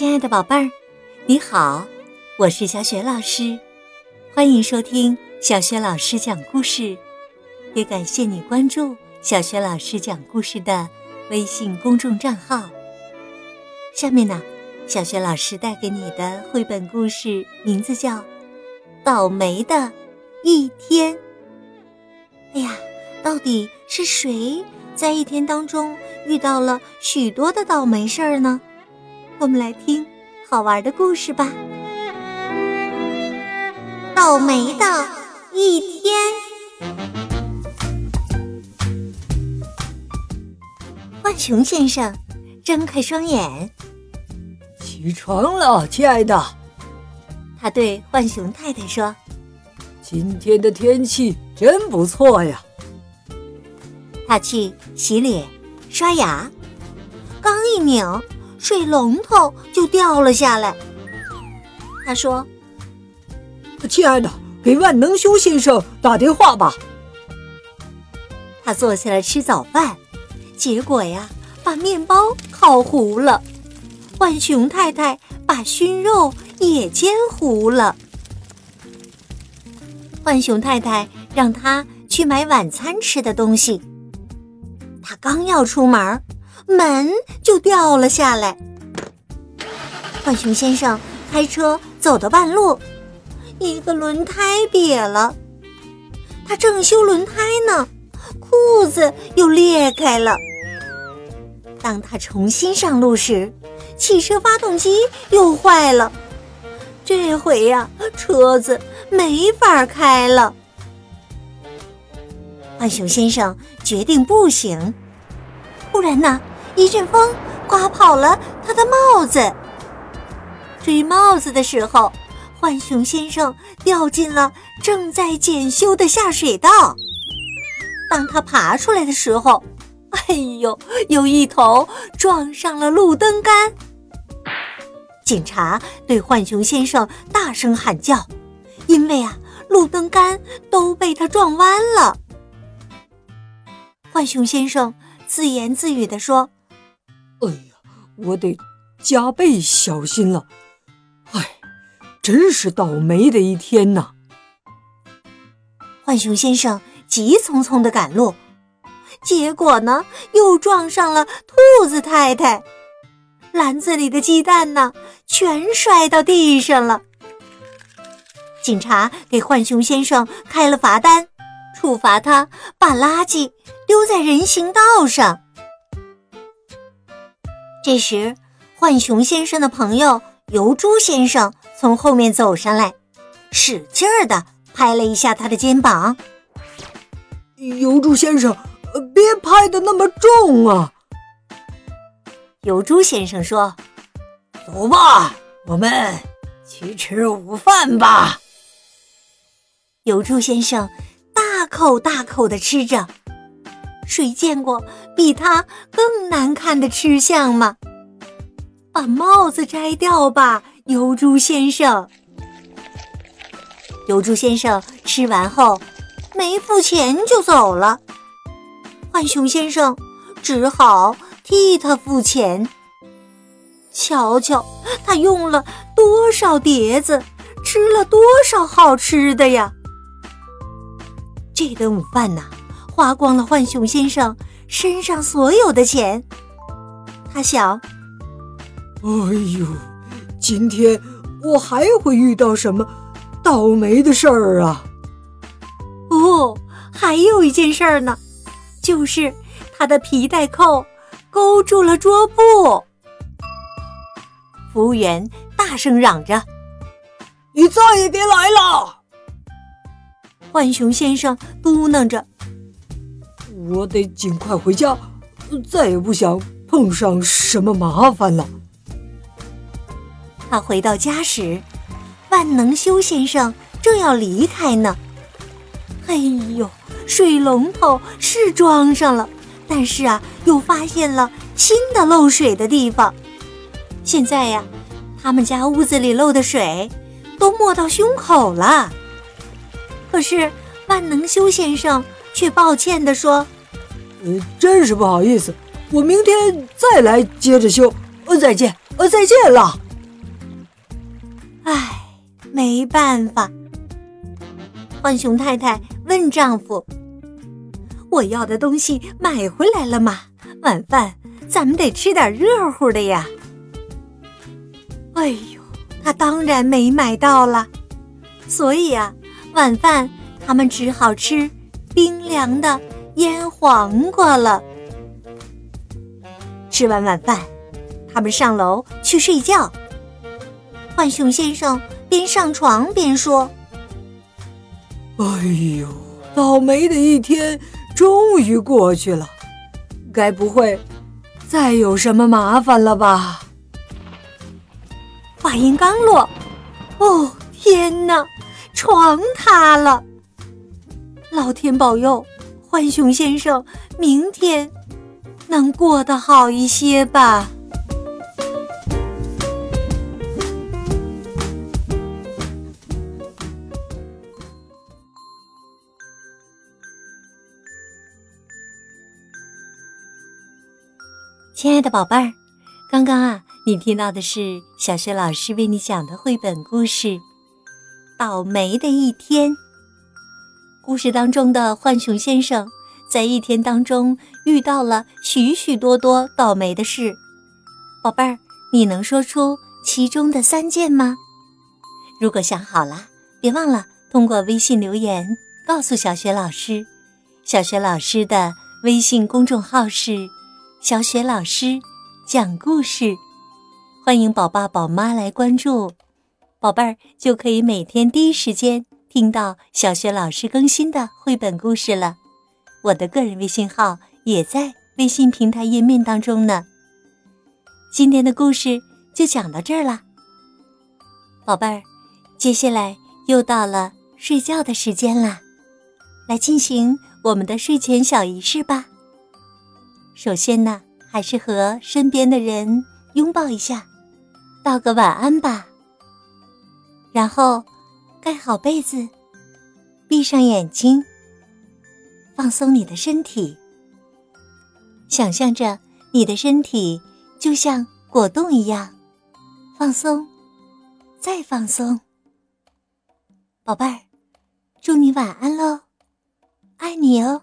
亲爱的宝贝儿，你好，我是小雪老师，欢迎收听小雪老师讲故事，也感谢你关注小雪老师讲故事的微信公众账号。下面呢，小雪老师带给你的绘本故事名字叫《倒霉的一天》。哎呀，到底是谁在一天当中遇到了许多的倒霉事儿呢？我们来听好玩的故事吧。倒霉的一天，浣熊先生睁开双眼，起床了，亲爱的。他对浣熊太太说：“今天的天气真不错呀。”他去洗脸、刷牙，刚一拧。水龙头就掉了下来。他说：“亲爱的，给万能修先生打电话吧。”他坐下来吃早饭，结果呀，把面包烤糊了。浣熊太太把熏肉也煎糊了。浣熊太太让他去买晚餐吃的东西。他刚要出门。门就掉了下来。浣熊先生开车走到半路，一个轮胎瘪了。他正修轮胎呢，裤子又裂开了。当他重新上路时，汽车发动机又坏了。这回呀，车子没法开了。浣熊先生决定步行。突然呢。一阵风刮跑了他的帽子。追帽子的时候，浣熊先生掉进了正在检修的下水道。当他爬出来的时候，哎呦，有一头撞上了路灯杆。警察对浣熊先生大声喊叫，因为啊，路灯杆都被他撞弯了。浣熊先生自言自语地说。哎呀，我得加倍小心了！哎，真是倒霉的一天呐！浣熊先生急匆匆的赶路，结果呢，又撞上了兔子太太，篮子里的鸡蛋呢，全摔到地上了。警察给浣熊先生开了罚单，处罚他把垃圾丢在人行道上。这时，浣熊先生的朋友油猪先生从后面走上来，使劲儿的拍了一下他的肩膀。油猪先生，别拍的那么重啊！油猪先生说：“走吧，我们去吃午饭吧。”油猪先生大口大口的吃着。谁见过比他更难看的吃相吗？把帽子摘掉吧，油猪先生。油猪先生吃完后没付钱就走了，浣熊先生只好替他付钱。瞧瞧他用了多少碟子，吃了多少好吃的呀！这顿午饭呐。花光了浣熊先生身上所有的钱，他想：“哎呦，今天我还会遇到什么倒霉的事儿啊？”哦，还有一件事儿呢，就是他的皮带扣勾住了桌布。服务员大声嚷着：“你再也别来了！”浣熊先生嘟囔着。我得尽快回家，再也不想碰上什么麻烦了。他回到家时，万能修先生正要离开呢。哎呦，水龙头是装上了，但是啊，又发现了新的漏水的地方。现在呀，他们家屋子里漏的水都没到胸口了。可是万能修先生却抱歉地说。呃，真是不好意思，我明天再来接着修。呃，再见，呃，再见了。唉，没办法。浣熊太太问丈夫：“我要的东西买回来了吗？晚饭咱们得吃点热乎的呀。”哎呦，他当然没买到了，所以啊，晚饭他们只好吃冰凉的腌黄瓜了。吃完晚饭，他们上楼去睡觉。浣熊先生边上床边说：“哎呦，倒霉的一天终于过去了，该不会再有什么麻烦了吧？”话音刚落，哦天哪，床塌了！老天保佑，浣熊先生明天能过得好一些吧。亲爱的宝贝儿，刚刚啊，你听到的是小学老师为你讲的绘本故事《倒霉的一天》。故事当中的浣熊先生在一天当中遇到了许许多多倒霉的事。宝贝儿，你能说出其中的三件吗？如果想好了，别忘了通过微信留言告诉小雪老师。小雪老师的微信公众号是。小雪老师讲故事，欢迎宝爸宝妈来关注，宝贝儿就可以每天第一时间听到小学老师更新的绘本故事了。我的个人微信号也在微信平台页面当中呢。今天的故事就讲到这儿了，宝贝儿，接下来又到了睡觉的时间啦，来进行我们的睡前小仪式吧。首先呢，还是和身边的人拥抱一下，道个晚安吧。然后盖好被子，闭上眼睛，放松你的身体，想象着你的身体就像果冻一样放松，再放松。宝贝儿，祝你晚安喽，爱你哦。